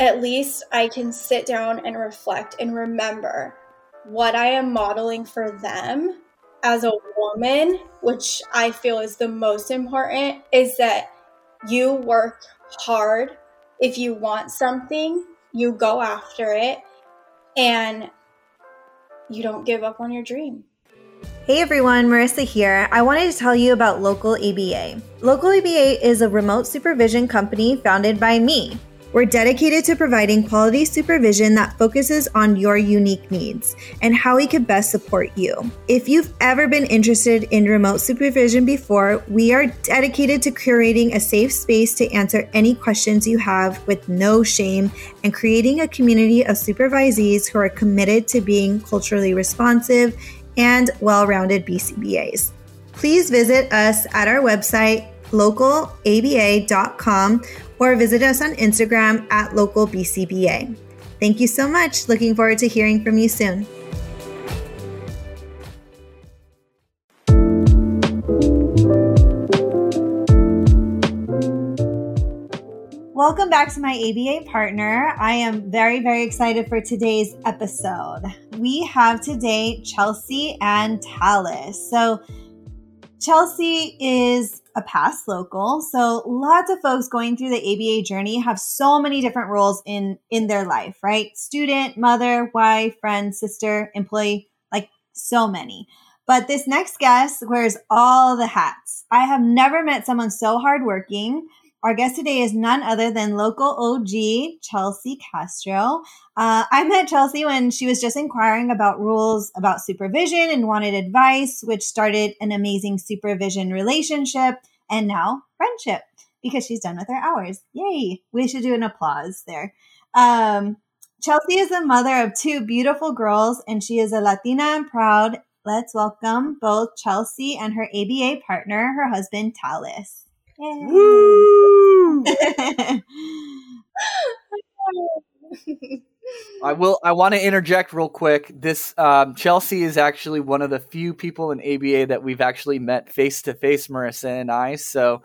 at least I can sit down and reflect and remember what I am modeling for them as a woman, which I feel is the most important, is that you work hard. If you want something, you go after it and you don't give up on your dream. Hey everyone, Marissa here. I wanted to tell you about Local ABA. Local ABA is a remote supervision company founded by me. We're dedicated to providing quality supervision that focuses on your unique needs and how we can best support you. If you've ever been interested in remote supervision before, we are dedicated to curating a safe space to answer any questions you have with no shame and creating a community of supervisees who are committed to being culturally responsive and well rounded BCBAs. Please visit us at our website, localaba.com or visit us on Instagram at localbcba. Thank you so much. Looking forward to hearing from you soon. Welcome back to my ABA partner. I am very, very excited for today's episode. We have today Chelsea and Talis. So, Chelsea is a past local. So lots of folks going through the ABA journey have so many different roles in in their life, right? Student, mother, wife, friend, sister, employee, like so many. But this next guest wears all the hats. I have never met someone so hardworking our guest today is none other than local OG Chelsea Castro. Uh, I met Chelsea when she was just inquiring about rules about supervision and wanted advice, which started an amazing supervision relationship and now friendship because she's done with her hours. Yay! We should do an applause there. Um, Chelsea is the mother of two beautiful girls and she is a Latina and proud. Let's welcome both Chelsea and her ABA partner, her husband, Talis. Woo! I will. I want to interject real quick. This um, Chelsea is actually one of the few people in ABA that we've actually met face to face, Marissa and I. So,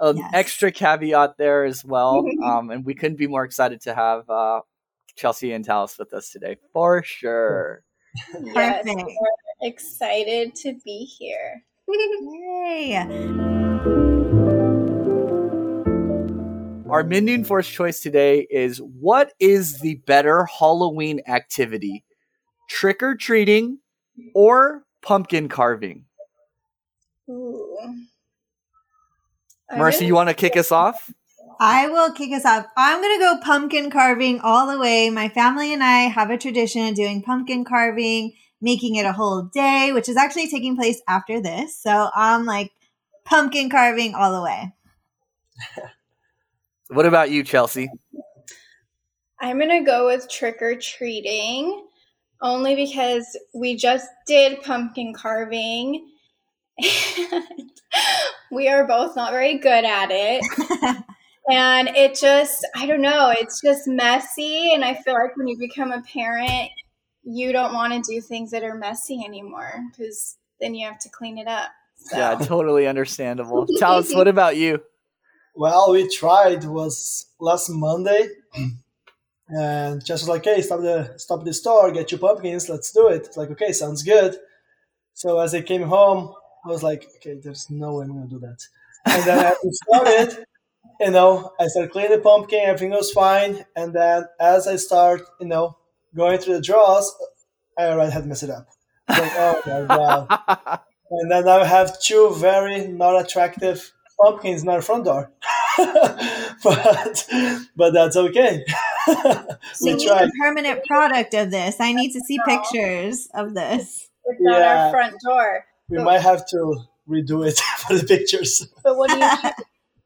an yes. extra caveat there as well. um, and we couldn't be more excited to have uh, Chelsea and Talis with us today, for sure. Yes, we're excited to be here. Yay! Our Minden Force choice today is what is the better Halloween activity? Trick or treating or pumpkin carving? Ooh. Marcy, you want to kick us off? I will kick us off. I'm going to go pumpkin carving all the way. My family and I have a tradition of doing pumpkin carving, making it a whole day, which is actually taking place after this. So I'm like pumpkin carving all the way. What about you, Chelsea? I'm going to go with trick or treating only because we just did pumpkin carving we are both not very good at it. and it just, I don't know, it's just messy. And I feel like when you become a parent, you don't want to do things that are messy anymore because then you have to clean it up. So. Yeah, totally understandable. Talis, what about you? Well, we tried was last Monday, and just like, hey, stop the stop the store, get your pumpkins, let's do it. It's like, okay, sounds good. So as I came home, I was like, okay, there's no way I'm gonna do that. And then I started, you know, I started cleaning the pumpkin, everything was fine. And then as I start, you know, going through the drawers, I already had messed it up. Like, oh my god. and then I have two very not attractive pumpkins in our front door. but but that's okay. we, need tried. a permanent product of this. I need to see pictures of this. It's yeah. on our front door. We but, might have to redo it for the pictures. But what do you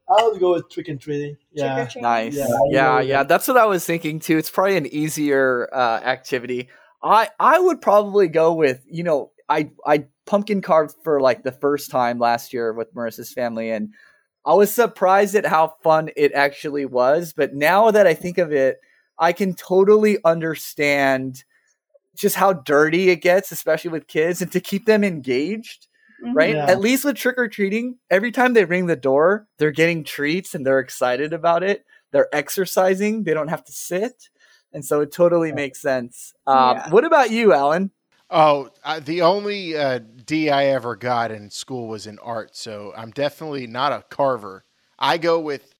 I would go with trick and treating. Yeah, nice. Yeah, yeah, yeah, That's what I was thinking too. It's probably an easier uh, activity. I I would probably go with you know I I pumpkin carved for like the first time last year with Marissa's family, and I was surprised at how fun it actually was. But now that I think of it, I can totally understand just how dirty it gets, especially with kids, and to keep them engaged. Mm-hmm. Right? Yeah. At least with trick or treating, every time they ring the door, they're getting treats and they're excited about it. they're exercising, they don't have to sit. And so it totally makes sense. Um, Yeah. What about you, Alan? Oh, uh, the only uh, D I ever got in school was in art, so I'm definitely not a carver. I go with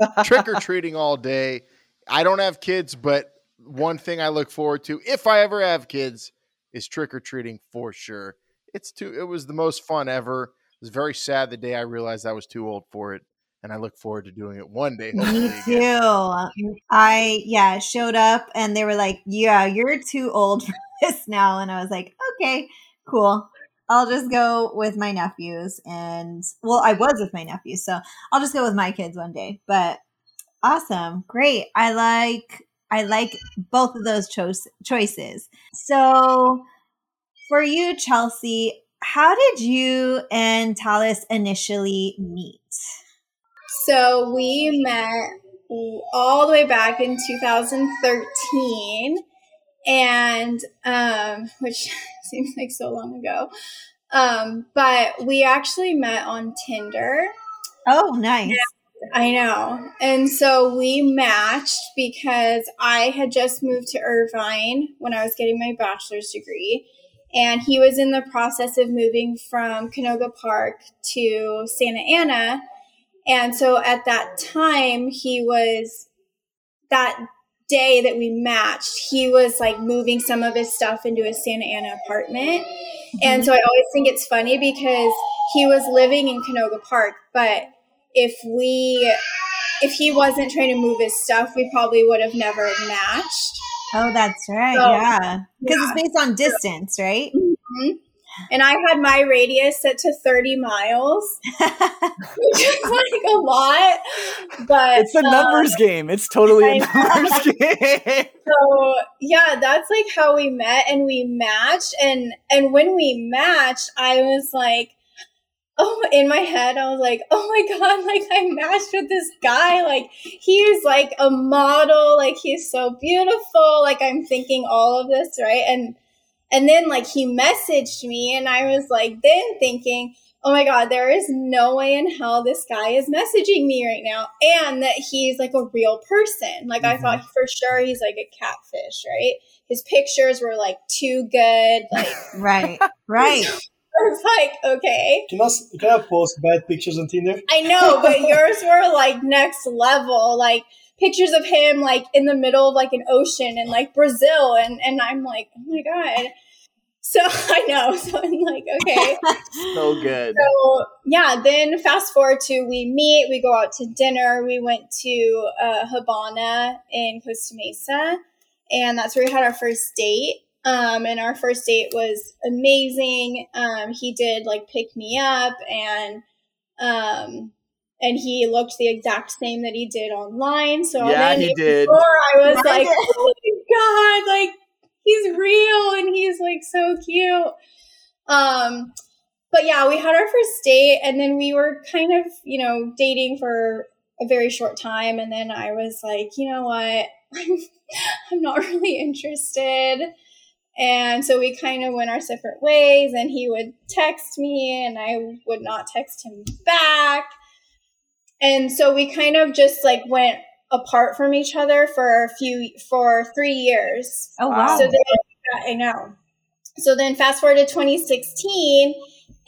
trick or treating all day. I don't have kids, but one thing I look forward to, if I ever have kids, is trick or treating for sure. It's too. It was the most fun ever. It was very sad the day I realized I was too old for it, and I look forward to doing it one day. Me again. too. I yeah showed up and they were like, "Yeah, you're too old for this now," and I was like, "Okay, cool. I'll just go with my nephews." And well, I was with my nephews, so I'll just go with my kids one day. But awesome, great. I like I like both of those choice choices. So for you, Chelsea, how did you and Talis initially meet? So we met all the way back in 2013, and um, which seems like so long ago. Um, but we actually met on Tinder. Oh, nice. I know. And so we matched because I had just moved to Irvine when I was getting my bachelor's degree. And he was in the process of moving from Canoga Park to Santa Ana. And so at that time, he was, that day that we matched, he was like moving some of his stuff into his Santa Ana apartment. Mm-hmm. And so I always think it's funny because he was living in Canoga Park, but if we if he wasn't trying to move his stuff, we probably would have never matched. Oh, that's right. So, yeah. Because yeah. it's based on distance, right? Mm-hmm. And I had my radius set to 30 miles, which is like a lot. But It's a um, numbers game. It's totally a numbers game. so yeah, that's like how we met and we matched. And and when we matched, I was like, oh, in my head, I was like, oh my god, like I matched with this guy. Like he's like a model. Like he's so beautiful. Like I'm thinking all of this, right? And and then like he messaged me, and I was like, then thinking. Oh my God, there is no way in hell this guy is messaging me right now. And that he's like a real person. Like, I Mhm. thought for sure he's like a catfish, right? His pictures were like too good. Like, right. Right. I was like, okay. You must you cannot post bad pictures on Tinder. I know, but yours were like next level. Like, pictures of him like in the middle of like an ocean in like Brazil. And, and I'm like, oh my God. So I know. So I'm like, okay. so good. So yeah, then fast forward to we meet, we go out to dinner. We went to uh, Habana in Costa Mesa, and that's where we had our first date. Um, and our first date was amazing. Um, he did like pick me up, and um, and he looked the exact same that he did online. So Yeah, then he did. Before I was Right. like, oh my god, like he's real and he's like so cute. Um, but yeah, we had our first date and then we were kind of, you know, dating for a very short time. And then I was like, you know what? I'm not really interested. And so we kind of went our separate ways and he would text me and I would not text him back. And so we kind of just like went apart from each other for a few, for three years. Oh, wow. So then, I know. So then fast forward to 2016,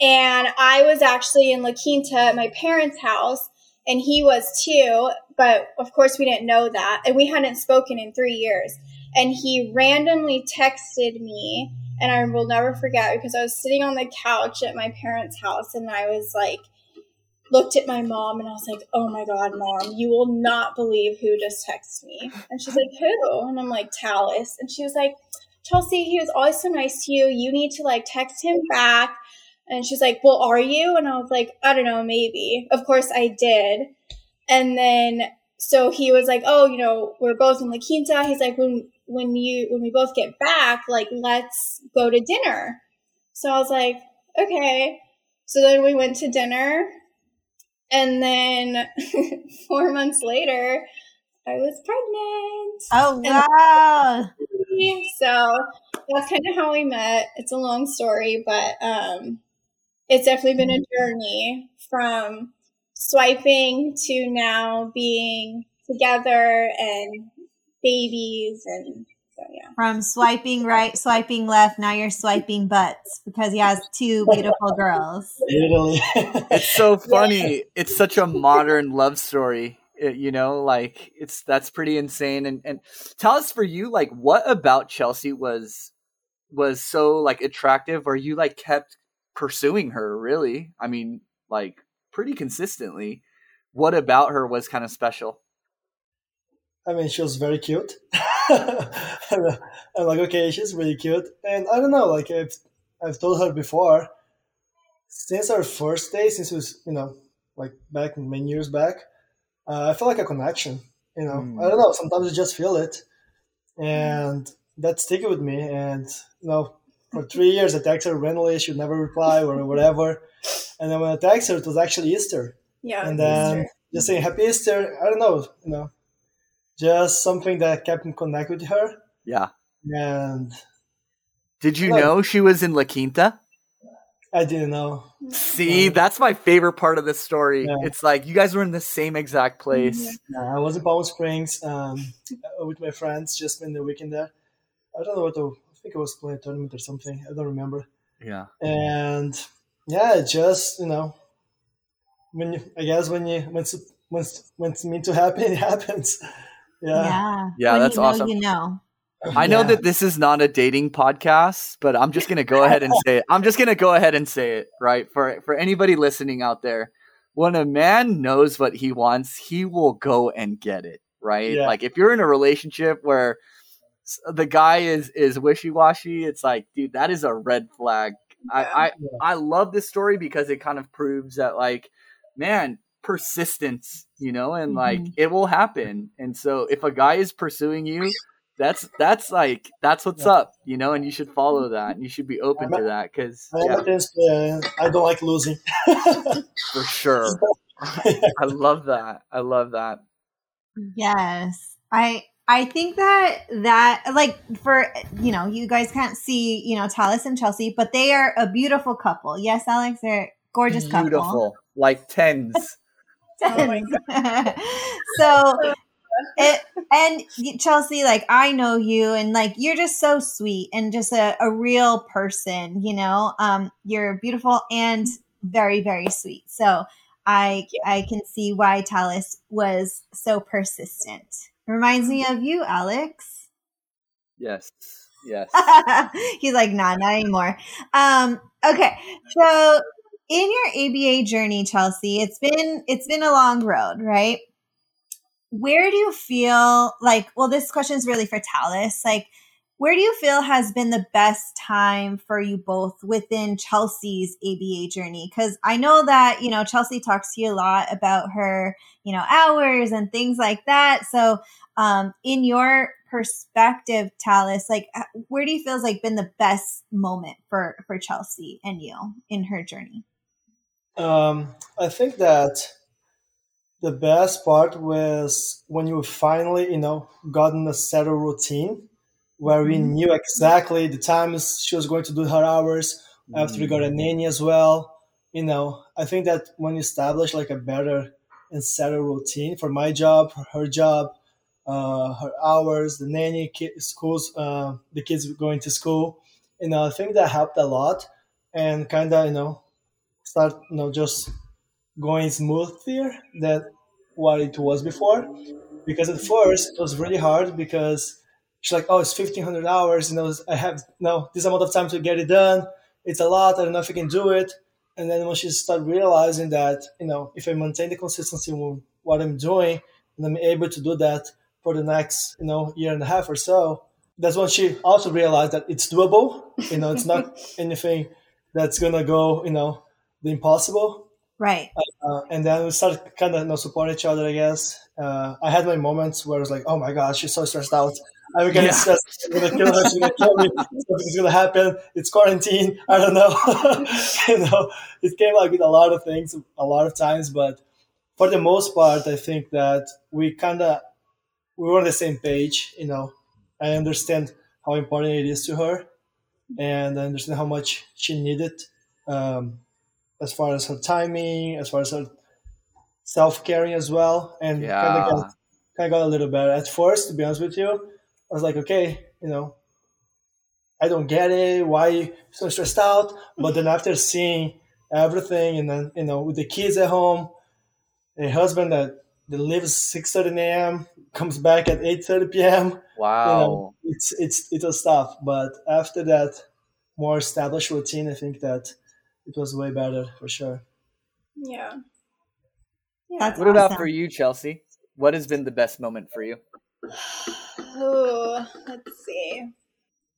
and I was actually in La Quinta at my parents' house, and he was too. But of course, we didn't know that, and we hadn't spoken in three years. And he randomly texted me, and I will never forget because I was sitting on the couch at my parents' house, and I was like, looked at my mom, and I was like, "Oh my god, mom, you will not believe who just texted me." And she's like, "Who?" And I'm like, "Talis," and she was like. Chelsea, he was always so nice to you. You need to like text him back. And she's like, Well, are you? And I was like, I don't know, maybe. Of course I did. And then so he was like, Oh, you know, we're both in La Quinta. He's like, when when you when we both get back, like let's go to dinner. So I was like, Okay. So then we went to dinner. And then four months later, I was pregnant. Oh, And- wow. So that's kind of how we met. It's a long story, but um, it's definitely been a journey from swiping to now being together and babies and. From swiping right, swiping left, now you're swiping butts because he has two beautiful girls. Literally. It's so funny. It's such a modern love story. It- you know, like it's that's pretty insane. And and tell us for you, like what about Chelsea was was so like attractive, or you like kept pursuing her? Really, I mean, like pretty consistently. What about her was kind of special? I mean, she was very cute. I'm like, okay, she's really cute. And I don't know, like I've, I've told her before, since our first day, since it was, you know, like back many years back, uh, I felt like a connection. You know, Mm. I don't know. Sometimes you just feel it, and that stick with me. And you know, for three years, I text her randomly. She would never reply or whatever. And then when I text her, it was actually Easter Yeah. and then Easter. just saying happy Easter. I don't know, you know, just something that kept me connect with her. Yeah. And Did you Like- know she was in La Quinta? I didn't know. See, Yeah. that's my favorite part of this story. Yeah. It's like you guys were in the same exact place. Yeah, I was in Palm Springs um, with my friends, just spent the weekend there. I don't know what the, I think I was playing a tournament or something. I don't remember. Yeah. And yeah, just you know, when you, I guess when you when when when it's meant to happen, it happens. Yeah. Yeah. Yeah, When that's you know, awesome. You know. I know Yeah. that this is not a dating podcast, but I'm just gonna go ahead and say it. I'm just gonna go ahead and say it, right? For for anybody listening out there, when a man knows what he wants, he will go and get it, right? Yeah. Like if you're in a relationship where the guy is is wishy washy, it's like, dude, that is a red flag. I, I I love this story because it kind of proves that, like, man, persistence, you know, and like Mhm. it will happen. And so if a guy is pursuing you, that's that's like that's what's Yeah. up, you know, and you should follow that, and you should be open to that because I yeah, a tennis I don't like losing. for sure. I love that. I love that. Yes. I I think that that like for you know, you guys can't see, you know, Talis and Chelsea, but they are a beautiful couple. Yes, Alex, they're a gorgeous couple. Beautiful, like tens. Oh so it and Chelsea, like I know you, and like you're just so sweet and just a, a real person. You know, um, you're beautiful and very very sweet. So I I can see why Talis was so persistent. Reminds me of you, Alex. yes, yes. He's like, nah, not anymore. Um, okay, so in your ABA journey, Chelsea, it's been it's been a long road, right? Where do you feel like? Well, this question is really for Talis. Like, where do you feel has been the best time for you both within Chelsea's ABA journey? Because I know that you know Chelsea talks to you a lot about her, you know, hours and things like that. So, um, in your perspective, Talis, like uh, where do you feel has like been the best moment for for Chelsea and you in her journey? Um, I think that the best part was when you finally, you know, got in a settled routine where we Mhm. knew exactly the times she was going to do her hours after we got a nanny as well. You know, I think that when you establish like a better and settled routine for my job, for her job, uh, her hours, the nanny, ki- schools, uh, the kids going to school, you know, I think that helped a lot and kind of, you know, start you know just going smoother than what it was before. Because at first it was really hard because she's like oh it's 1500 hours you know i have no this amount of time to get it done. It's a lot i don't know if i can do it. And then when she started realizing that you know if i maintain the consistency with what i'm doing and i'm able to do that for the next you know year and a half or so that's when she also realized that it's doable. You know it's not anything that's gonna go you know the impossible. Right. Uh, and then we started kind of you know, support each other, I guess. Uh, I had my moments where I was like, oh my God, she's so stressed out. I'm getting Yeah. stressed. I'm gonna kill her. She's gonna kill me. Something's gonna happen. It's quarantine. I don't know. you know, it came like with a lot of things, a lot of times. But for the most part, I think that we kind of we were on the same page. You know, I understand how important it is to her, and I understand how much she needed. Um, as far as her timing, as far as her self caring as well, and kind of got kind of got a little better. At first, to be honest with you, I was like, okay, you know, I don't get it. Why so stressed out? But then after seeing everything, and then you know, with the kids at home, a husband that, that leaves six thirty a.m. comes back at eight thirty p.m. Wow, you know, it's it's it was tough. But after that more established routine, I think that it was way better for sure. Yeah. Yeah, what about for you, Chelsea? What has been the best moment for you? Oh, let's see.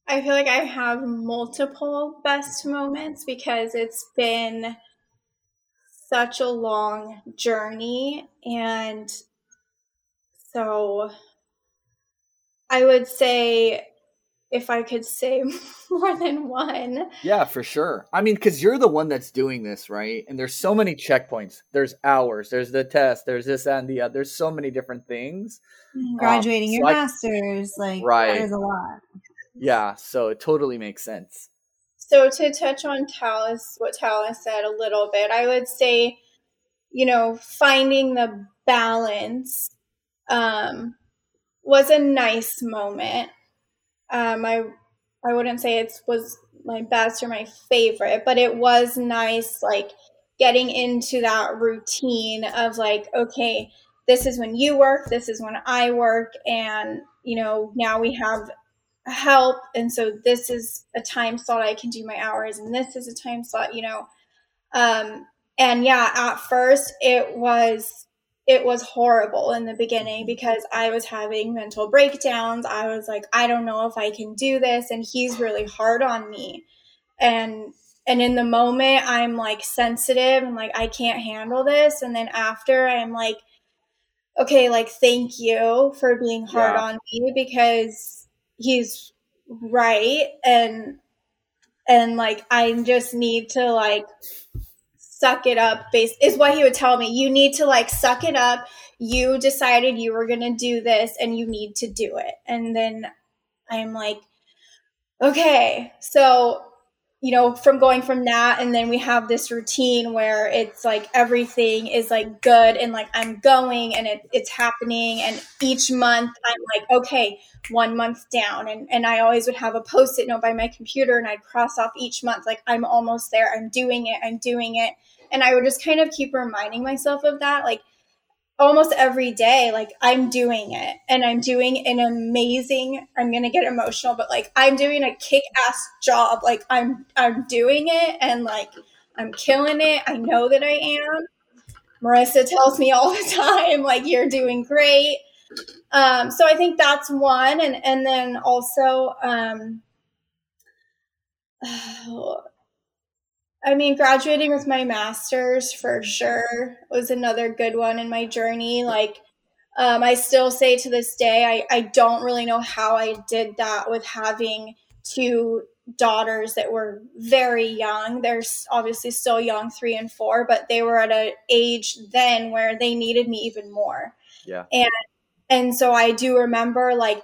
I feel like I have multiple best moments because it's been such a long journey. And so I would say if I could say more than one. Yeah, for sure. I mean, because you're the one that's doing this, right? And there's so many checkpoints. There's hours. There's the test. There's this and the other. There's so many different things. Mm-hmm. Graduating um, so your I, master's, like right. there's a lot. Yeah, so it totally makes sense. So to touch on Talis, what Talis said a little bit, I would say, you know, finding the balance um, was a nice moment um, I I wouldn't say it was my best or my favorite, but it was nice, like getting into that routine of like, okay, this is when you work, this is when I work, and you know now we have help, and so this is a time slot I can do my hours, and this is a time slot, you know. Um, and yeah, at first it was it was horrible in the beginning mm-hmm. because I was having mental breakdowns. I was like, I don't know if I can do this. And he's really hard on me. And and in the moment I'm like sensitive and like I can't handle this. And then after I'm like, okay, like thank you for being hard yeah. on me because he's right. And and like I just need to like suck it up base is what he would tell me you need to like suck it up you decided you were going to do this and you need to do it and then i'm like okay so you know, from going from that, and then we have this routine where it's like everything is like good and like I'm going and it, it's happening. And each month I'm like, okay, one month down. And, and I always would have a post it note by my computer and I'd cross off each month, like, I'm almost there. I'm doing it. I'm doing it. And I would just kind of keep reminding myself of that. Like, almost every day like i'm doing it and i'm doing an amazing i'm gonna get emotional but like i'm doing a kick-ass job. Like i'm i'm doing it and like i'm killing it. I know that i am. Marissa tells me all the time like you're doing great. Um so i think that's one. And and then also um I mean, graduating with my master's for sure was another good one in my journey. Like, um, I still say to this day, I, I don't really know how I did that with having two daughters that were very young. They're obviously still young, three and four, but they were at an age then where they needed me even more. Yeah. And and so I do remember like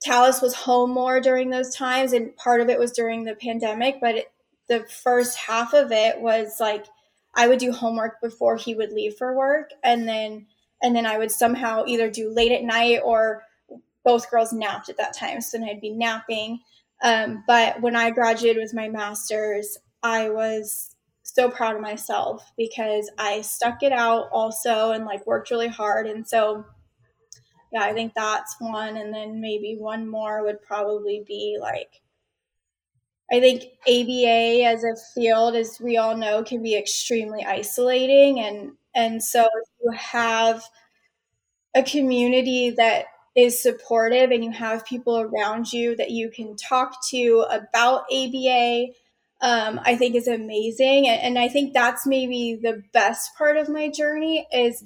Talis was home more during those times, and part of it was during the pandemic, but it, the first half of it was like I would do homework before he would leave for work and then and then I would somehow either do late at night or both girls napped at that time so then I'd be napping. Um, but when I graduated with my master's I was so proud of myself because I stuck it out also and like worked really hard and so yeah I think that's one and then maybe one more would probably be like I think ABA as a field, as we all know, can be extremely isolating, and and so if you have a community that is supportive and you have people around you that you can talk to about ABA, um, I think is amazing, and, and I think that's maybe the best part of my journey is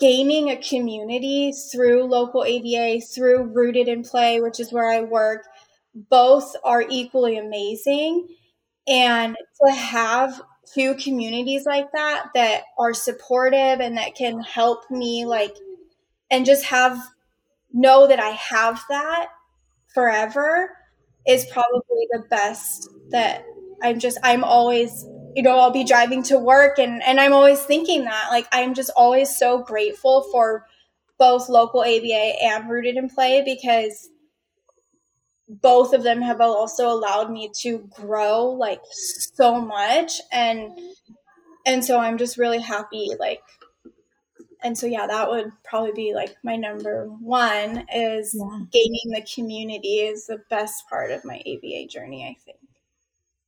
gaining a community through local ABA, through Rooted in Play, which is where I work both are equally amazing. And to have two communities like that that are supportive and that can help me, like, and just have know that I have that forever is probably the best that I'm just, I'm always, you know, I'll be driving to work and, and I'm always thinking that, like, I'm just always so grateful for both local ABA and rooted in play because both of them have also allowed me to grow like so much. And and so I'm just really happy like and so yeah that would probably be like my number one is yeah. gaining the community is the best part of my aba journey i think.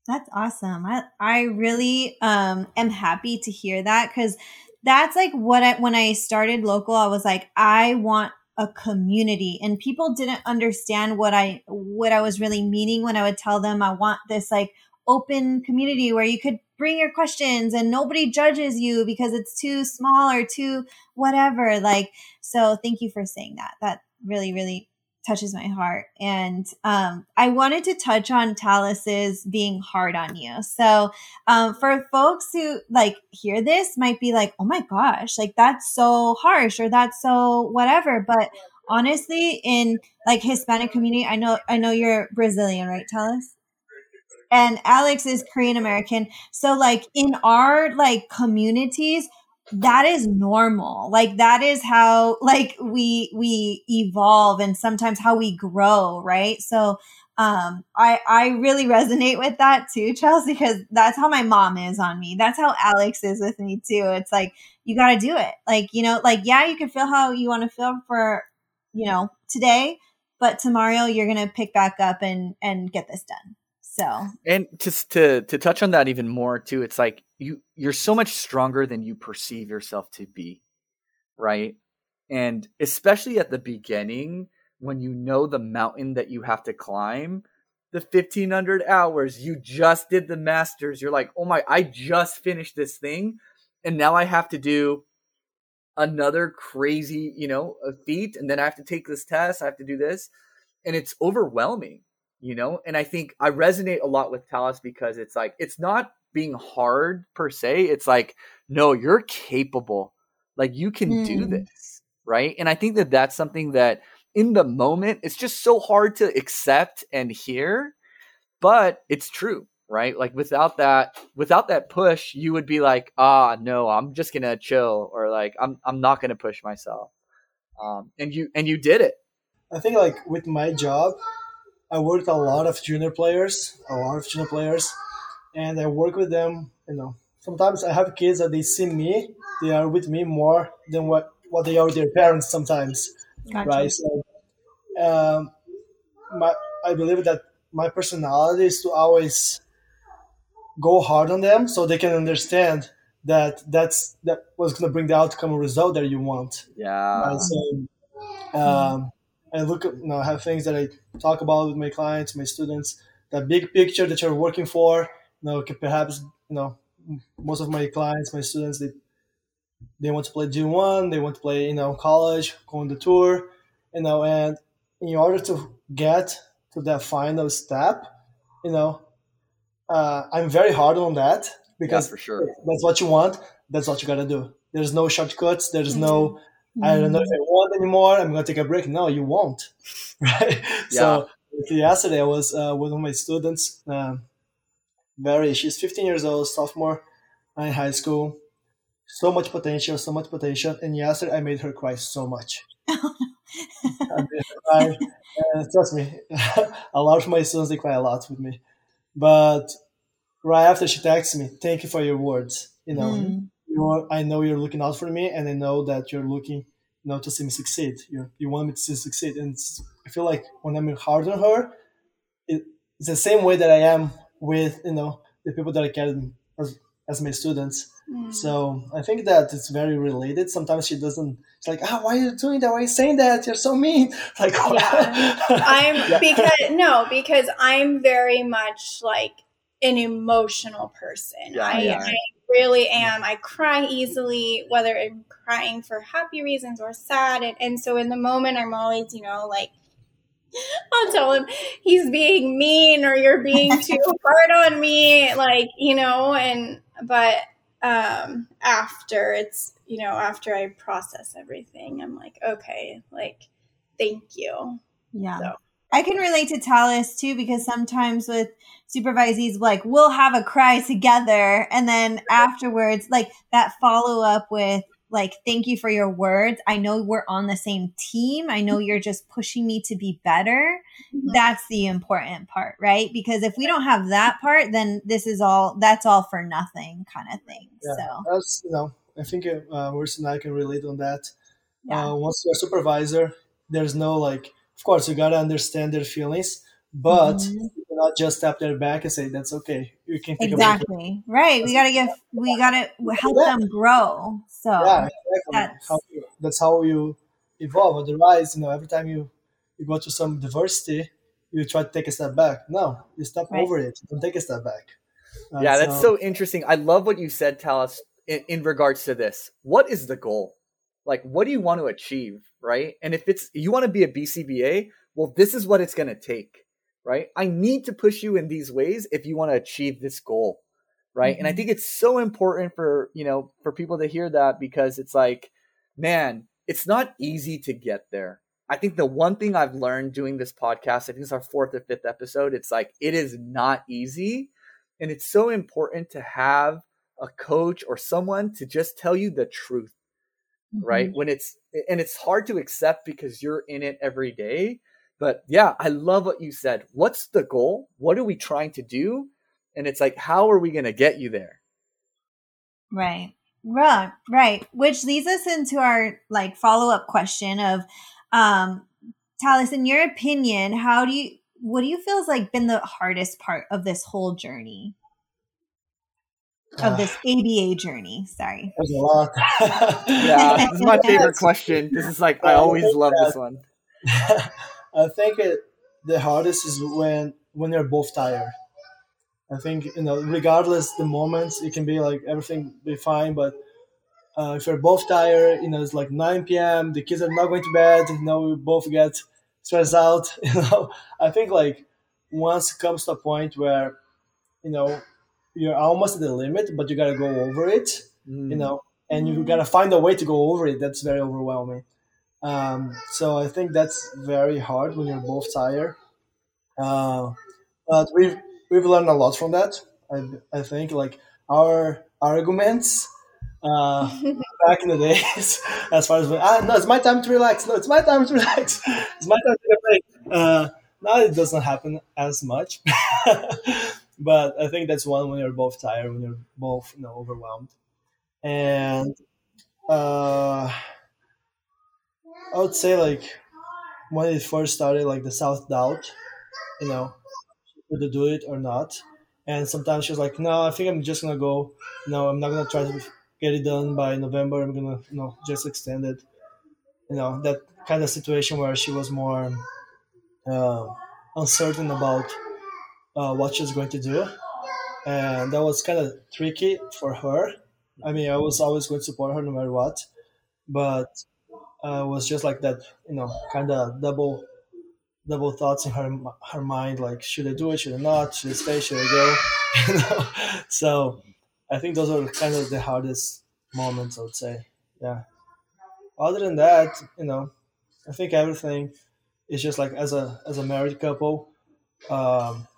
That's awesome. I i really um am happy to hear that because that's like what i when i started local i was like i want a community and people didn't understand what i what i was really meaning when i would tell them i want this like open community where you could bring your questions and nobody judges you because it's too small or too whatever. Like, so thank you for saying that. That really, really touches my heart. And um, I wanted to touch on Talis's being hard on you. So um, for folks who like hear this, might be like, oh my gosh, like that's so harsh or that's so whatever. But honestly, in like Hispanic community, I know I know you're Brazilian, right, Talis? and Alex is Korean American. So like in our like communities, that is normal. Like that is how like we we evolve and sometimes how we grow, right? So um I I really resonate with that too, Chelsea, because that's how my mom is on me. That's how Alex is with me too. It's like you got to do it. Like, you know, like yeah, you can feel how you want to feel for, you know, today, but tomorrow you're to pick back up and and get this done. So and just to to touch on that even more too, it's like you you're so much stronger than you perceive yourself to be, right? And especially at the beginning, when you know the mountain that you have to climb, the 1500 hours, you just did the masters. You're like, oh my, I just finished this thing. And now I have to do another crazy, you know, feat. And then I have to take this test. I have to do this. And it's overwhelming you know and i think i resonate a lot with talis because it's like it's not being hard per se it's like no you're capable. Like you can mm. do this right? And i think that that's something that in the moment it's just so hard to accept and hear but it's true right? Like without that without that push you would be like ah no i'm just gonna chill or like i'm i'm not gonna push myself um and you and you did it. I think like with my job I work with a lot of junior players, a lot of junior players, and I work with them. You know, sometimes I have kids that they see me, they are with me more than what what they are with their parents. Sometimes, gotcha. right? So, um, my I believe that my personality is to always go hard on them so they can understand that that's that was going to bring the outcome or result that you want. Yeah. Right? So, um, I look at, you know, have things that I talk about with my clients, my students, that big picture that you're working for. You know, perhaps, you know, most of my clients, my students, they, they want to play G1, they want to play, you know, college, go on the tour, you know, and in order to get to that final step, you know, uh, I'm very hard on that because yeah, for sure. that's what you want. That's what you got to do. There's no shortcuts. There's no I don't know if I want anymore. I'm gonna take a break. No, you won't, right? Yeah. So yesterday I was uh, with one of my students. Uh, very, she's 15 years old, sophomore in high school. So much potential, so much potential. And yesterday I made her cry so much. cry. Uh, trust me, a lot of my students they cry a lot with me. But right after she texts me, "Thank you for your words." You know, mm you're I know you're looking out for me, and I know that you're looking you know to see me succeed. You you want me to succeed, and I feel like when I'm hard on her, it, it's the same way that I am with you know the people that I care as, as my students. Mm. So I think that it's very related. Sometimes she doesn't. It's like, ah, oh, why are you doing that? Why are you saying that? You're so mean. Like, yeah. I'm yeah. because no, because I'm very much like an emotional person. Yeah, I, I really am. I cry easily, whether I'm crying for happy reasons or sad. And, and so in the moment, I'm always, you know, like, I'll tell him he's being mean or you're being too hard on me. Like, you know, and, but um after it's, you know, after I process everything, I'm like, okay, like, thank you. Yeah. So. I can relate to Talis too because sometimes with supervisees, like we'll have a cry together, and then afterwards, like that follow up with like thank you for your words. I know we're on the same team. I know you're just pushing me to be better. Mm-hmm. that's the important part right? Because if we don't have that part then this is all that's all for nothing kind of thing yeah, so. That's you know i think uh, worse and i can relate on that. Yeah. uh, once you're a supervisor there's no like of course you got to understand their feelings but mm-hmm. not just tap their back and say that's okay. You can exactly. Right. We got to give we got to help yeah. them grow. So yeah exactly. that's how, that's how you evolve. Otherwise you know every time you you go to some diversity you try to take a step back. No you step right. over it. Don't take a step back. Uh, yeah that's so, so interesting. I love what you said Talis in, in regards to this. What is the goal? Like what do you want to achieve right? And if it's you want to be a bcba well this is what it's going to take right i need to push you in these ways if you want to achieve this goal right mm-hmm. and i mm-hmm. think it's so important for you know for people to hear that because it's like man it's not easy to get there i think the one thing i've learned doing this podcast i think it's our fourth or fifth episode it's like it is not easy and it's so important to have a coach or someone to just tell you the truth mm-hmm. right when it's and it's hard to accept because you're in it every day but yeah i love what you said what's the goal what are we trying to do and it's like how are we going to get you there right right right which leads us into our like follow-up question of um talis in your opinion how do you what do you feel has like been the hardest part of this whole journey of this ABA journey? Sorry. There's a lot. yeah, this is my favorite question. This is like I always love this one. I think it the hardest is when when you're both tired. I think you know, regardless the moments, it can be like everything be fine, but uh, if you're both tired, you know, it's like 9 p.m. The kids are not going to bed. You know, we both get stressed out. You know, I think like once it comes to a point where, you know, you're almost at the limit, but you gotta go over it, mm. you know, and you gotta find a way to go over it. That's very overwhelming. Um, so I think that's very hard when you're both tired. Uh, but we've we've learned a lot from that. I, I think like our arguments uh, back in the days, as far as ah, no, it's my time to relax. No, it's my time to relax. It's my time to play. Uh, now it doesn't happen as much. but I think that's one when you're both tired, when you're both you know overwhelmed, and uh, I would say like when it first started, like the self doubt, you know, to do it or not, and sometimes she was like, "No, I think I'm just gonna go. No, I'm not gonna try to get it done by November. I'm gonna you know just extend it." You know that kind of situation where she was more uh, uncertain about uh, what she's going to do, and that was kind of tricky for her. I mean, I was always going to support her no matter what, but uh, was just like that, you know, kind of double double thoughts in her her mind, like should I do it, should I not, should I stay, should I go, you know. So I think those are kind of the hardest moments, I would say. Yeah. Other than that, you know, I think everything is just like as a as a married couple. Um,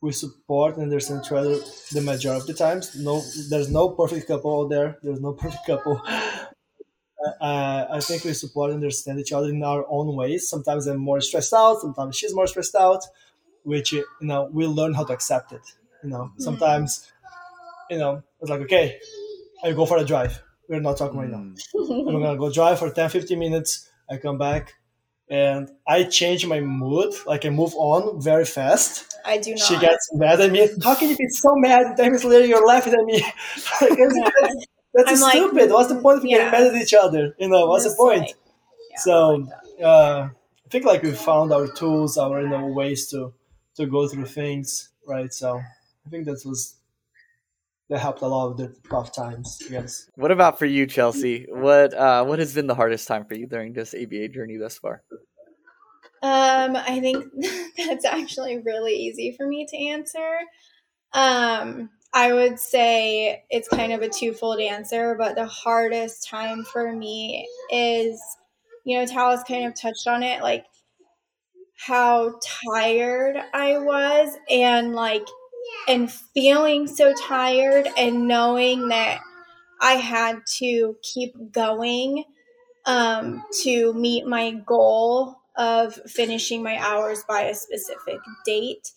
we support and understand each other the majority of the times. No, there's no perfect couple out there. There's no perfect couple. Uh, I think we support and understand each other in our own ways. Sometimes I'm more stressed out. Sometimes she's more stressed out, which you know we learn how to accept it. You know, mm. sometimes you know it's like okay, I go for a drive. We're not talking right now. Mm. I'm gonna go drive for 10, 15 minutes. I come back and I change my mood. Like I move on very fast. I do not. She gets mad at me. How can you be so mad? Ten minutes later, you're laughing at me. that's, that's stupid. Like, what's the point of yeah. getting mad at each other? You know, what's the point? Like, yeah, so, like uh, I think like we found our tools, our you know ways to to go through things, right? So I think that was that helped a lot of the tough times. Yes. What about for you, Chelsea? What uh, what has been the hardest time for you during this ABA journey thus far? Um, I think that's actually really easy for me to answer. Um, I would say it's kind of a twofold answer, but the hardest time for me is, you know, Talis kind of touched on it, like how tired I was and like and feeling so tired and knowing that I had to keep going um, to meet my goal of finishing my hours by a specific date.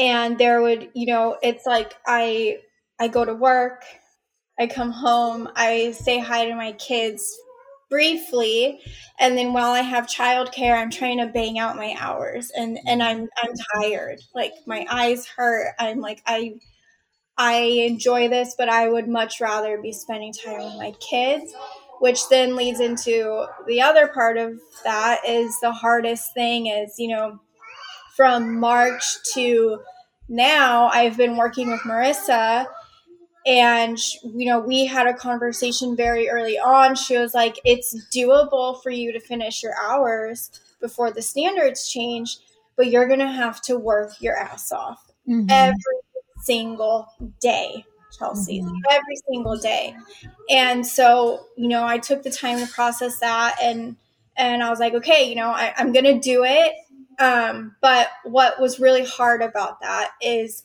And there would, you know, it's like I I go to work, I come home, I say hi to my kids briefly, and then while I have childcare, I'm trying to bang out my hours and and I'm I'm tired. Like my eyes hurt. I'm like I I enjoy this, but I would much rather be spending time with my kids, which then leads into the other part of that is the hardest thing is, you know, from March to now, I've been working with Marissa and you know we had a conversation very early on she was like it's doable for you to finish your hours before the standards change but you're gonna have to work your ass off mm-hmm. every single day chelsea mm-hmm. every single day and so you know i took the time to process that and and i was like okay you know I, i'm gonna do it um, but what was really hard about that is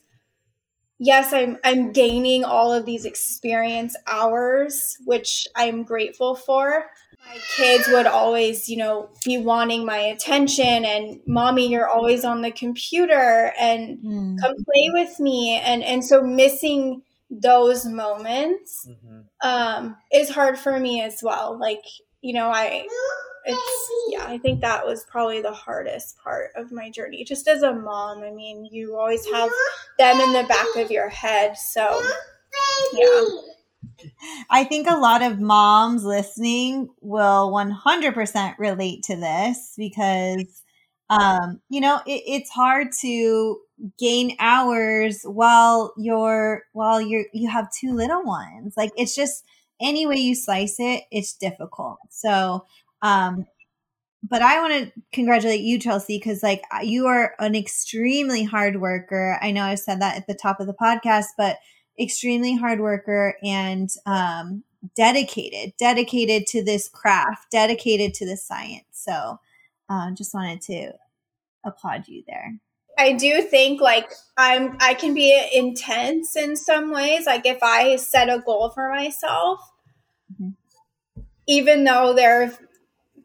yes, I'm I'm gaining all of these experience hours, which I'm grateful for. My kids would always, you know, be wanting my attention and mommy, you're always on the computer and mm. come play with me. And and so missing those moments mm-hmm. um, is hard for me as well. Like, you know, I it's yeah i think that was probably the hardest part of my journey just as a mom i mean you always have them in the back of your head so yeah I think a lot of moms listening will 100% relate to this because, um, you know, it, it's hard to gain hours while you're while you're you have two little ones. Like it's just any way you slice it, it's difficult. So um, but I want to congratulate you, Chelsea, because like you are an extremely hard worker. I know I said that at the top of the podcast, but extremely hard worker and um, dedicated, dedicated to this craft, dedicated to the science. So, uh, just wanted to applaud you there. I do think like I'm I can be intense in some ways. Like if I set a goal for myself, mm-hmm. even though there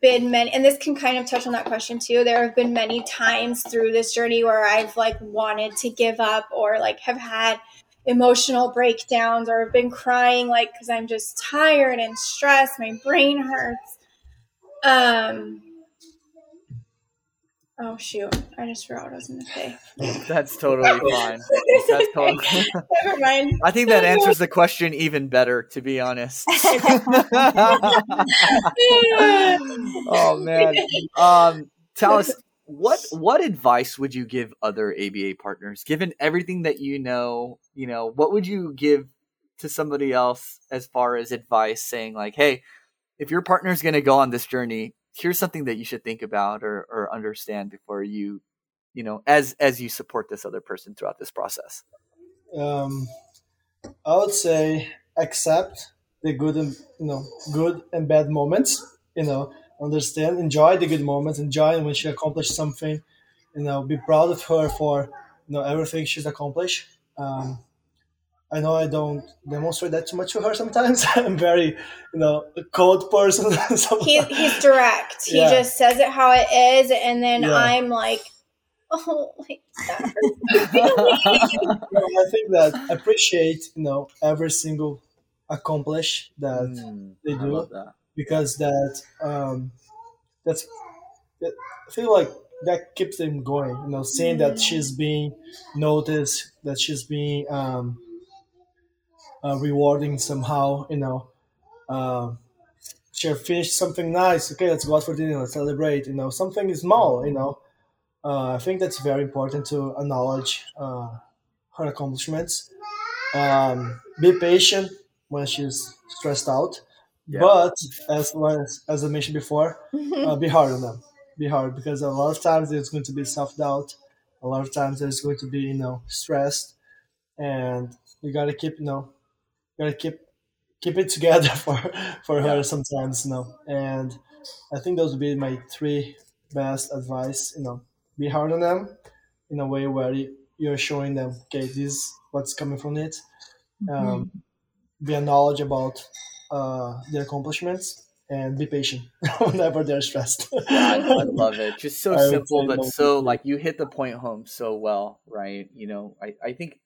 been many, and this can kind of touch on that question too. There have been many times through this journey where I've like wanted to give up or like have had emotional breakdowns or have been crying like because I'm just tired and stressed. My brain hurts. Um, Oh shoot! I just forgot what I was going to say. That's totally fine. That's totally. Never mind. I think that answers the question even better, to be honest. oh man, um, tell us what what advice would you give other ABA partners, given everything that you know? You know, what would you give to somebody else as far as advice, saying like, "Hey, if your partner is going to go on this journey, here's something that you should think about or, or understand before you you know as as you support this other person throughout this process. Um i would say accept the good and you know good and bad moments you know understand enjoy the good moments enjoy when she accomplished something you know be proud of her for you know everything she's accomplished. Um, I know I don't demonstrate that too much to her sometimes. I'm very, you know, a cold person. he's, he's direct. He yeah. just says it how it is, and then yeah. I'm like, oh, like that. I think that I appreciate, you know, every single accomplish that mm, they do that. because that um, that's that, I feel like that keeps them going. You know, seeing that mm. she's being noticed, that she's being um, uh, rewarding somehow. You know, uh, she finished something nice. Okay, let's go out for dinner. Let's celebrate. You know, something small. You know, uh, I think that's very important to acknowledge uh, her accomplishments. Um, be patient when she's stressed out, yeah. but as as, as I mentioned before, uh, be hard on them. Be hard because a lot of times there's going to be self doubt. A lot of times there's going to be you know stressed, and you got to keep you know gotta keep keep it together for for her sometimes, you know. And I think those would be my three best advice. You know, be hard on them in a way where you're showing them, okay, this is what's coming from it. Mm-hmm. Um, be a knowledge about uh, their accomplishments and be patient whenever they're stressed. I, I love it. Just so I simple, but so like you hit the point home so well, right? You know, I, I think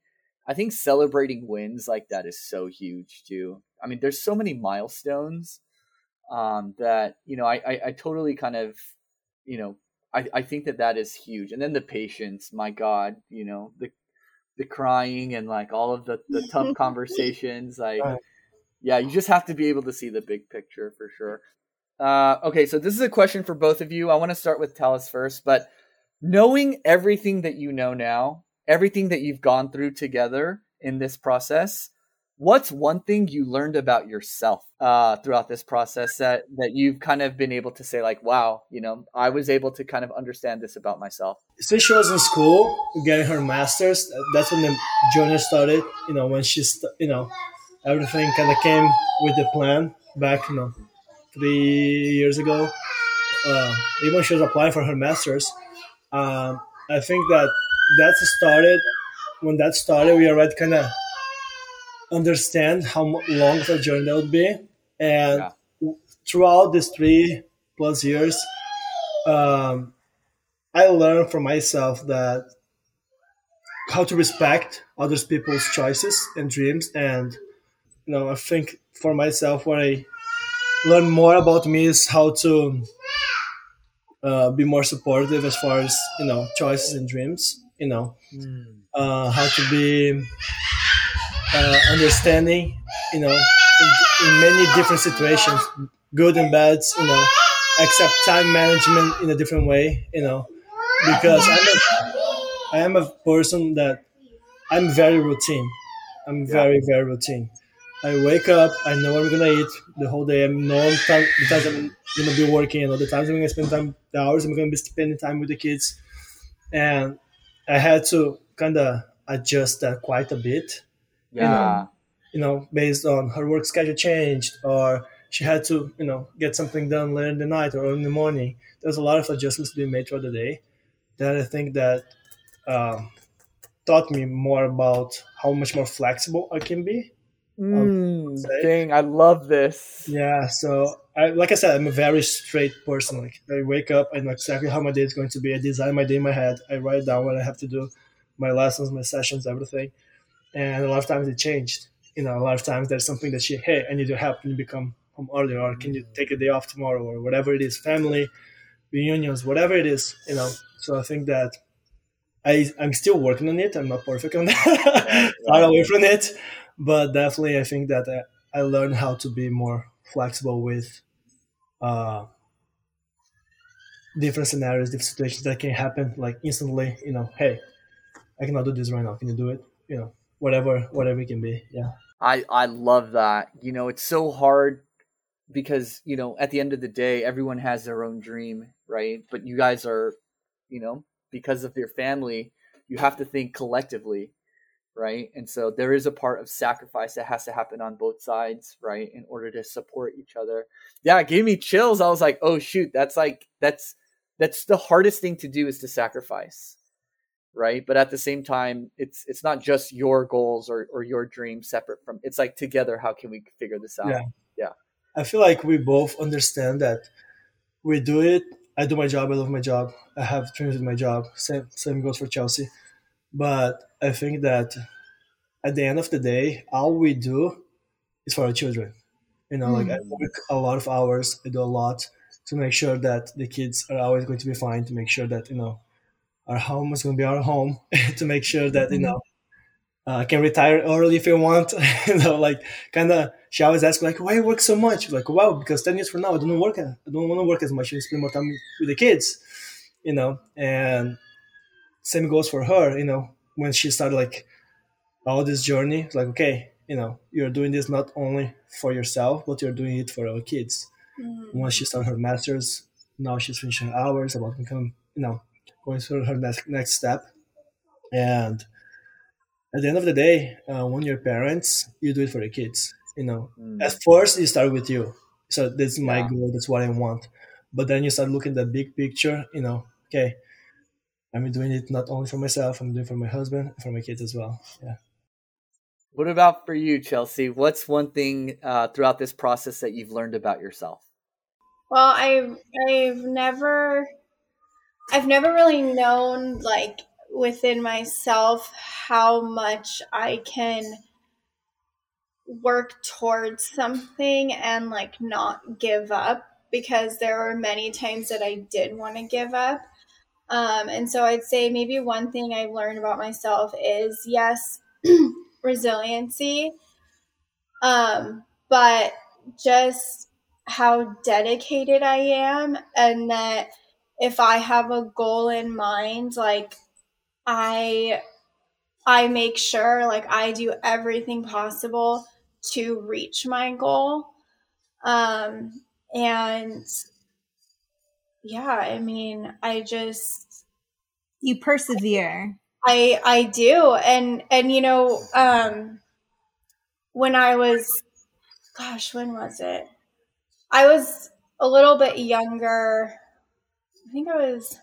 I think celebrating wins like that is so huge too. I mean, there's so many milestones um, that you know I, I I totally kind of you know I I think that that is huge, and then the patience. My God, you know the the crying and like all of the the tough conversations, like yeah, you just have to be able to see the big picture for sure. Uh, okay, so this is a question for both of you. I want to start with Talis first, but knowing everything that you know now, everything that you've gone through together in this process, what's one thing you learned about yourself uh, throughout this process that that you've kind of been able to say like, wow, you know, I was able to kind of understand this about myself. since she was in school getting her master's that's when the journey started you know when she's you know everything kind of came with the plan back you know three years ago uh, even when she was applying for her master's um, i think that that started when that started we already kind of understand how long the journey that would be. And Yeah. throughout these three plus years um, I learned for myself that how to respect others people's choices and dreams. And you know I think for myself what I learned more about me is how to uh, be more supportive as far as you know choices and dreams you know uh, how to be uh, understanding you know in, in many different situations good and bad you know accept time management in a different way you know because I'm a, I am a person that I'm very routine. I'm very very routine. I wake up. I know I'm gonna eat the whole day. I know the time, the times I'm gonna be working. I know the times I'm gonna spend time, the hours I'm gonna be spending time with the kids, and I had to kind of adjust that quite a bit Yeah, you know, based on her work schedule changed or she had to, you know, get something done later in the night or in the morning. There's a lot of adjustments to be made throughout the day that I think that um, taught me more about how much more flexible I can be. mm, dang, I love this. Yeah, so I, like I said, I'm a very straight person. Like I wake up, I know exactly how my day is going to be. I design my day in my head. I write down what I have to do, my lessons, my sessions, everything. And a lot of times it changed. You know, a lot of times there's something that she, hey, I need your help. Can you become home earlier, or can you mm. take a day off tomorrow, or whatever it is, family reunions, whatever it is. You know, so I think that I I'm still working on it. I'm not perfect on that, far away from it, but definitely I think that I, I learned how to be more flexible with uh, different scenarios, different situations that can happen like instantly. You know, hey, I cannot do this right now. Can you do it? You know, whatever, whatever it can be. Yeah. I I love that. You know, it's so hard because, you know, at the end of the day, everyone has their own dream, right? But you guys are, you know, because of your family, you have to think collectively, right? And so there is a part of sacrifice that has to happen on both sides, right? In order to support each other. Yeah, it gave me chills. I was like, "Oh shoot, that's like that's that's the hardest thing to do is to sacrifice." right but at the same time it's it's not just your goals or, or your dreams separate from it's like together how can we figure this out Yeah, Yeah. I feel like we both understand that we do it. I do my job. I love my job. I have dreams with my job. Same same goes for Chelsea. But I think that at the end of the day, all we do is for our children. You know, like I work a lot of hours. I do a lot to make sure that the kids are always going to be fine. To make sure that you know our home is going to be our home. to make sure that you know uh, I can retire early if I want. you know, like kind of. She always asks like, "Why you work so much?" Like, "Wow, because ten years from now, I don't work. I don't want to work as much. I spend more time with the kids." You know, and same goes for her. You know, when she started like all this journey, like, okay, you know, you're doing this not only for yourself, but you're doing it for our kids. Once she started her masters, now she's finishing hours about become, you know, going through her next next step, and at the end of the day, uh, when you're parents, you do it for the kids. You know, Mm. at first you start with you. So that's my Yeah. goal. That's what I want. But then you start looking at the big picture. You know, okay, I'm doing it not only for myself. I'm doing it for my husband, for my kids as well. Yeah. What about for you, Chelsea? What's one thing uh, throughout this process that you've learned about yourself? Well, I've I've never I've never really known like within myself how much I can work towards something and like not give up because there were many times that I did want to give up. Um, and so I'd say maybe one thing I've learned about myself is yes, resiliency, um, but just how dedicated I am, and that if I have a goal in mind, like I I make sure like I do everything possible to reach my goal. Um, and yeah, I mean, I just you persevere. I I do. And and you know, um when I was gosh, when was it? I was a little bit younger. I think I was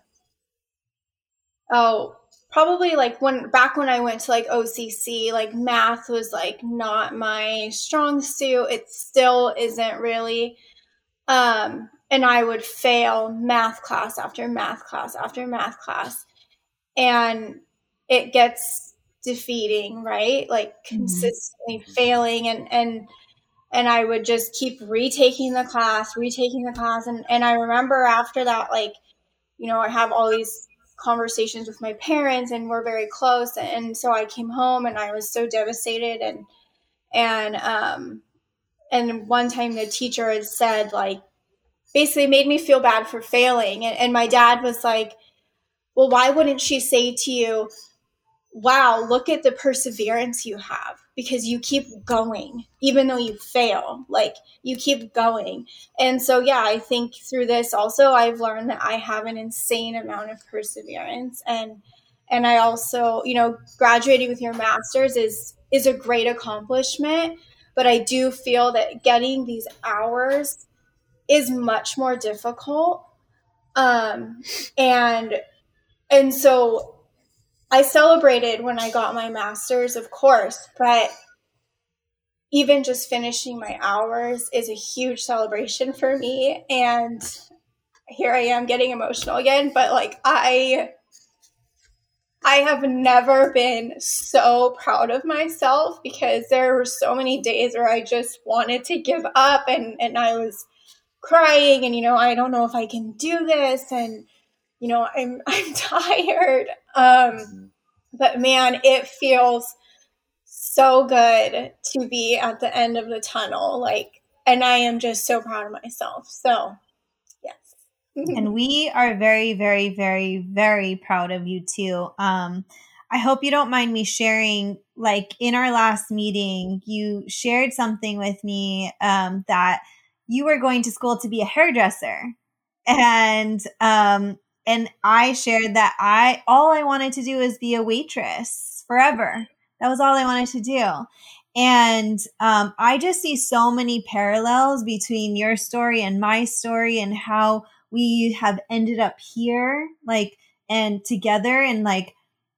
oh, probably like when back when I went to like OCC, like math was like not my strong suit. It still isn't really. Um, and I would fail math class after math class after math class. And it gets defeating, right? Like mm-hmm. consistently mm-hmm. failing and and and I would just keep retaking the class, retaking the class and and I remember after that like you know, I have all these conversations with my parents and we're very close and so I came home and I was so devastated and and um and one time the teacher had said like basically made me feel bad for failing and, and my dad was like well why wouldn't she say to you wow, look at the perseverance you have because you keep going, even though you fail. Like you keep going. And so, yeah, I think through this also, I've learned that I have an insane amount of perseverance. And, and I also, you know, graduating with your master's is, is a great accomplishment. But I do feel that getting these hours is much more difficult. Um, and, and so I celebrated when I got my master's, of course, but even just finishing my hours is a huge celebration for me. And here I am getting emotional again, but like I I have never been so proud of myself because there were so many days where I just wanted to give up and, and I was crying and you know, I don't know if I can do this and you know, I'm I'm tired. Um, but man, it feels so good to be at the end of the tunnel. Like, and I am just so proud of myself. So, yes. and we are very, very, very, very proud of you too. Um, I hope you don't mind me sharing. Like in our last meeting, you shared something with me um, that you were going to school to be a hairdresser, and um, and I shared that I all I wanted to do was be a waitress forever. That was all I wanted to do. And um, I just see so many parallels between your story and my story and how we have ended up here, like, and together. And like,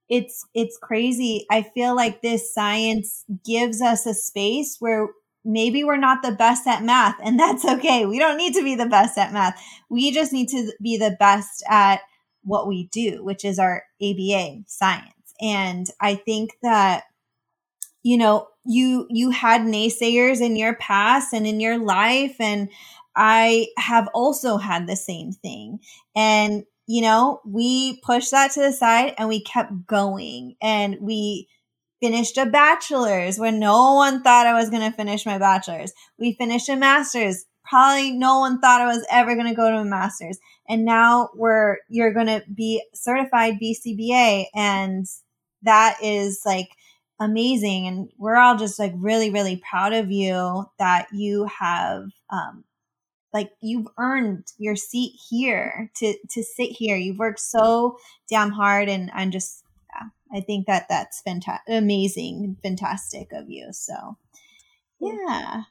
it's, it's crazy. I feel like this science gives us a space where maybe we're not the best at math and that's okay. We don't need to be the best at math. We just need to be the best at what we do, which is our ABA science. And I think that you know, you you had naysayers in your past and in your life and I have also had the same thing. And you know, we pushed that to the side and we kept going and we finished a bachelor's when no one thought I was going to finish my bachelor's. We finished a master's. Probably no one thought I was ever going to go to a master's. And now we're, you're going to be certified BCBA. And that is like amazing. And we're all just like really, really proud of you that you have, um, like you've earned your seat here to to sit here you've worked so damn hard and i'm just I think that that's fantastic, amazing, fantastic of you. So, yeah.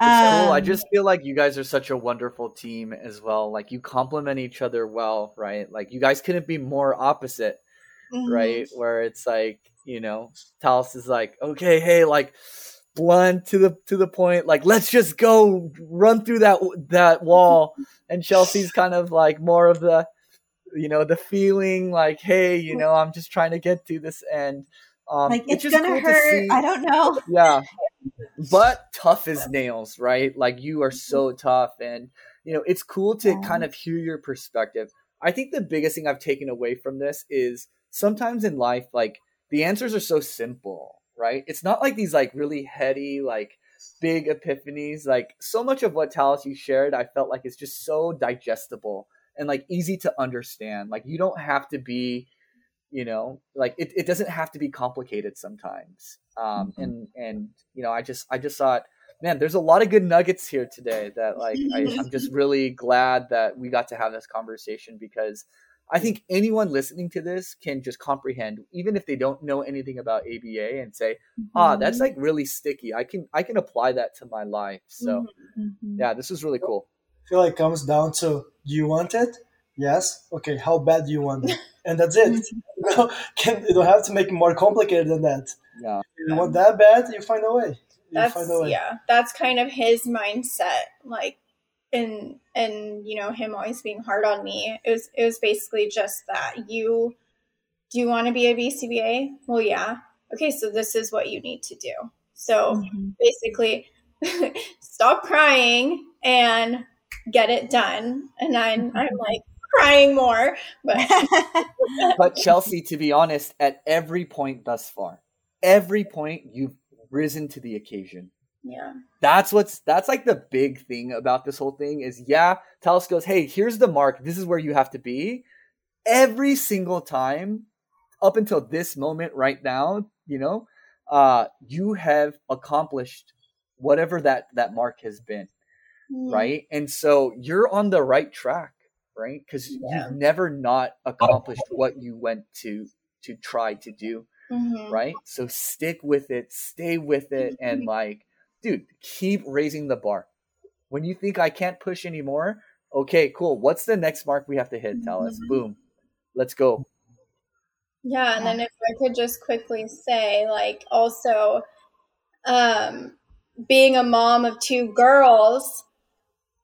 Um, cool. I just feel like you guys are such a wonderful team as well. Like you complement each other well, right? Like you guys couldn't be more opposite. mm-hmm. right? Where it's like, you know, Talis is like, okay, hey, like blunt to the to the point, like let's just go run through that that wall. And Chelsea's kind of like more of the, you know, the feeling like, hey, you know, I'm just trying to get to this end. Um, like it's, it's gonna cool hurt. I don't know. Yeah, but tough as nails, right? Like you are so tough, and you know it's cool to yeah. kind of hear your perspective. I think the biggest thing I've taken away from this is sometimes in life, like the answers are so simple, right? It's not like these like really heady, like big epiphanies. Like so much of what Talis you shared, I felt like it's just so digestible and like easy to understand. Like you don't have to be you know like it, it doesn't have to be complicated sometimes um mm-hmm. and and you know i just i just thought man there's a lot of good nuggets here today that like I, i'm just really glad that we got to have this conversation because i think anyone listening to this can just comprehend even if they don't know anything about aba and say ah that's mm-hmm. like really sticky i can i can apply that to my life so mm-hmm. yeah this is really cool feel like it comes down to do you want it yes okay how bad do you want it and that's it. Mm-hmm. Can, you don't have to make it more complicated than that. Yeah. you want that bad, you find a way. You that's find a way. yeah. That's kind of his mindset. Like, and and you know him always being hard on me. It was it was basically just that you do you want to be a BCBA? Well, yeah. Okay, so this is what you need to do. So mm-hmm. basically, stop crying and get it done. And I'm I'm like, crying more. But but Chelsea, to be honest, at every point thus far, every point you've risen to the occasion. Yeah. That's what's that's like the big thing about this whole thing is yeah, Talis goes, hey, here's the mark. This is where you have to be. Every single time, up until this moment right now, you know, uh, you have accomplished whatever that that mark has been. Mm. Right. And so you're on the right track right? Because yeah. you've never not accomplished what you went to to try to do, mm-hmm. right? So stick with it, stay with it, and mm-hmm. like, dude, keep raising the bar. When you think I can't push anymore, okay, cool. What's the next mark we have to hit? Tell us. Mm-hmm. Boom, let's go. Yeah, and then if I could just quickly say, like, also, um, being a mom of two girls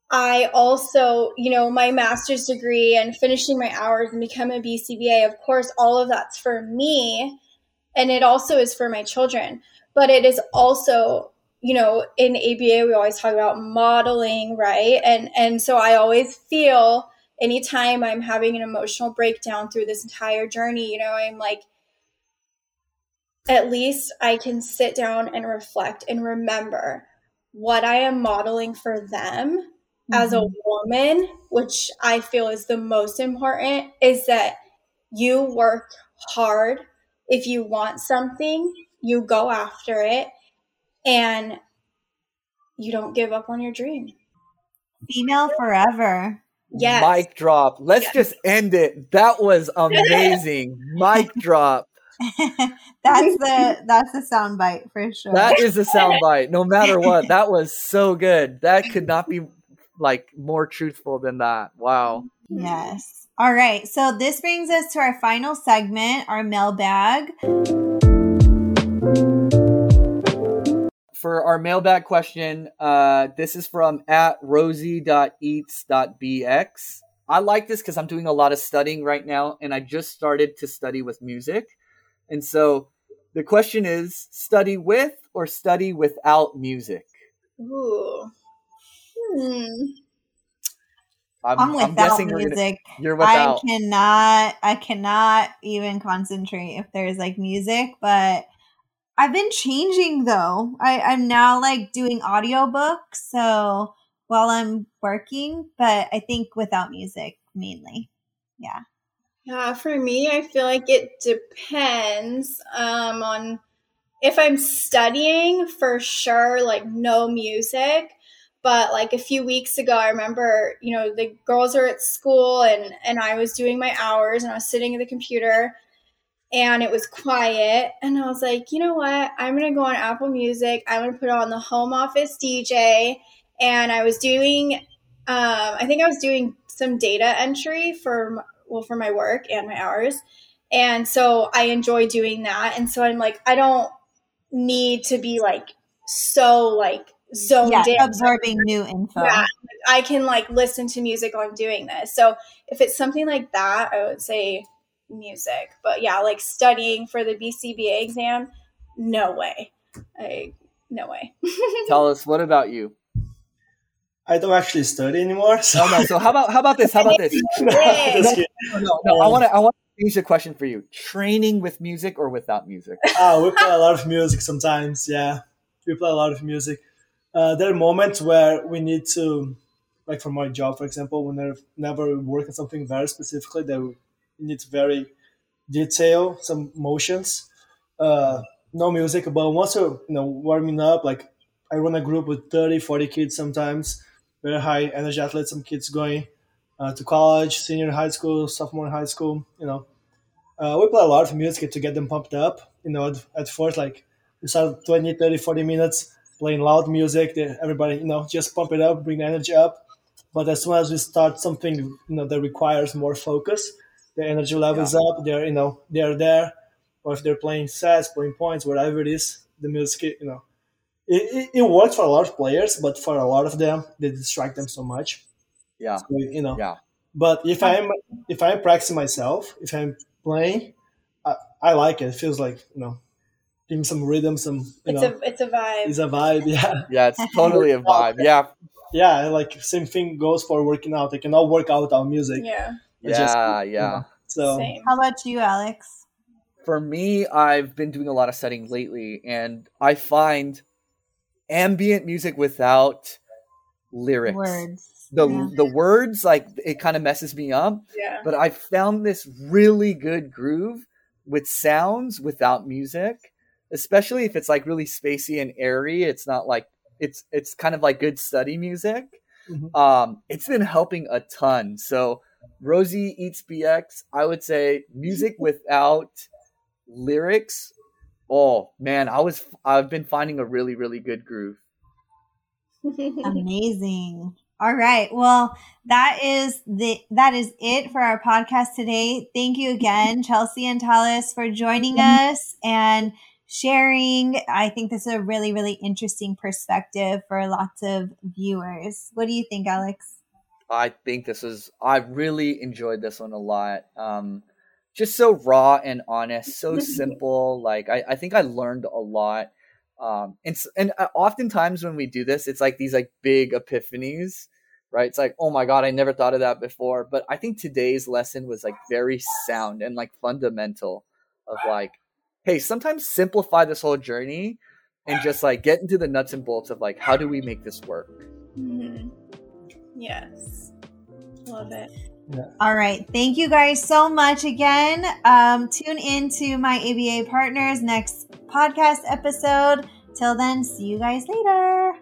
I also, you know, my master's degree and finishing my hours and become a BCBA, of course, all of that's for me. And it also is for my children. But it is also, you know, in ABA, we always talk about modeling, right? And and so I always feel anytime I'm having an emotional breakdown through this entire journey, you know, I'm like, at least I can sit down and reflect and remember what I am modeling for them. As a mm-hmm. woman, which I feel is the most important, is that you work hard. If you want something, you go after it and you don't give up on your dream. Female forever. Yes. Mic drop. Let's yes. just end it. That was amazing. Mic drop. that's the that's the sound bite for sure. That is a sound bite, no matter what. That was so good. That could not be like more truthful than that. Wow. Yes. All right. So this brings us to our final segment, our mailbag. For our mailbag question, uh, this is from at rosie.eats.bx. I like this because I'm doing a lot of studying right now, and I just started to study with music. And so the question is study with or study without music? Ooh. Hmm. I'm, I'm without I'm music. You're, gonna, you're without. I cannot. I cannot even concentrate if there's like music. But I've been changing though. I, I'm now like doing audiobooks. So while I'm working, but I think without music mainly. Yeah. Yeah, for me, I feel like it depends um, on if I'm studying for sure, like no music but like a few weeks ago i remember you know the girls are at school and and i was doing my hours and i was sitting at the computer and it was quiet. And i was like you know what? I'm gonna go on apple music. I'm gonna put on the home office dj and i was doing um, i think i was doing some data entry for well for my work and my hours. And so I enjoy doing that. And so I'm like, I don't need to be like so like zoned yeah, in. absorbing new info. Yeah, I can like listen to music while I'm doing this. So if it's something like that, I would say music. But yeah, like studying for the BCBA exam, no way. I no way. Talis, what about you? I don't actually study anymore. So, No, no. So how about how about this? How about this? Yeah. Just. No, no, no, I want to I want to change the question for you. Training with music or without music? Ah, we play a lot of music sometimes. Yeah, we play a lot of music. Uh, there are moments where we need to, like for my job, for example, when I never work on something very specifically, we need very detail some motions. Uh, no music, but once you're you know warming up, like I run a group with 30, 40 kids sometimes, very high energy athletes. Some kids going uh, to college, senior high school, sophomore high school. You know, uh, we play a lot of music to get them pumped up. You know, at, at first, like we start 20, 30, 40 minutes playing loud music. They, everybody, you know, just pump it up, bring the energy up. But as soon as we start something, you know, that requires more focus, the energy levels up. They're, you know, they're there. Or if they're playing sets, playing points, whatever it is, the music, you know, it, it, it works for a lot of players, but for a lot of them, they distract them so much. Yeah. So, you know, Yeah. but if I'm if I'm practicing myself, if I'm playing, I, I like it. It feels like you know, give me some rhythm, some you It's know, a it's a vibe. it's a vibe. Yeah, Yeah, it's totally a vibe. Yeah. yeah. Like same thing goes for working out. I cannot work out without music. yeah. I just- Yeah, you yeah. know, So Same. How about you, Alex? For me, I've been doing a lot of studying lately and I find ambient music without lyrics. Words. The Yeah. the words like it kind of messes me up, Yeah. but I found this really good groove with sounds without music, especially if it's like really spacey and airy. It's not like it's it's kind of like good study music. Mhm. Um, it's been helping a ton. So Rosie eats BX. I would say music without lyrics. Oh man, I was I've been finding a really really good groove. Amazing. All right. Well, that is the that is it for our podcast today. Thank you again, Chelsea and Talis, for joining us and sharing. I think this is a really, really interesting perspective for lots of viewers. What do you think, Alex? I think this is I really enjoyed this one a lot. Um just so raw and honest, so simple. Like I, I think I learned a lot. Um and and uh, oftentimes when we do this, it's like these like big epiphanies, right? It's like, "Oh my god, I never thought of that before." But I think today's lesson was like very sound and like fundamental of like, hey, sometimes simplify this whole journey and just like get into the nuts and bolts of like how do we make this work? Mhm. Yes. Love it. All right. Thank you guys so much again. Um, tune in to my ABA partners next podcast episode. Till then, see you guys later.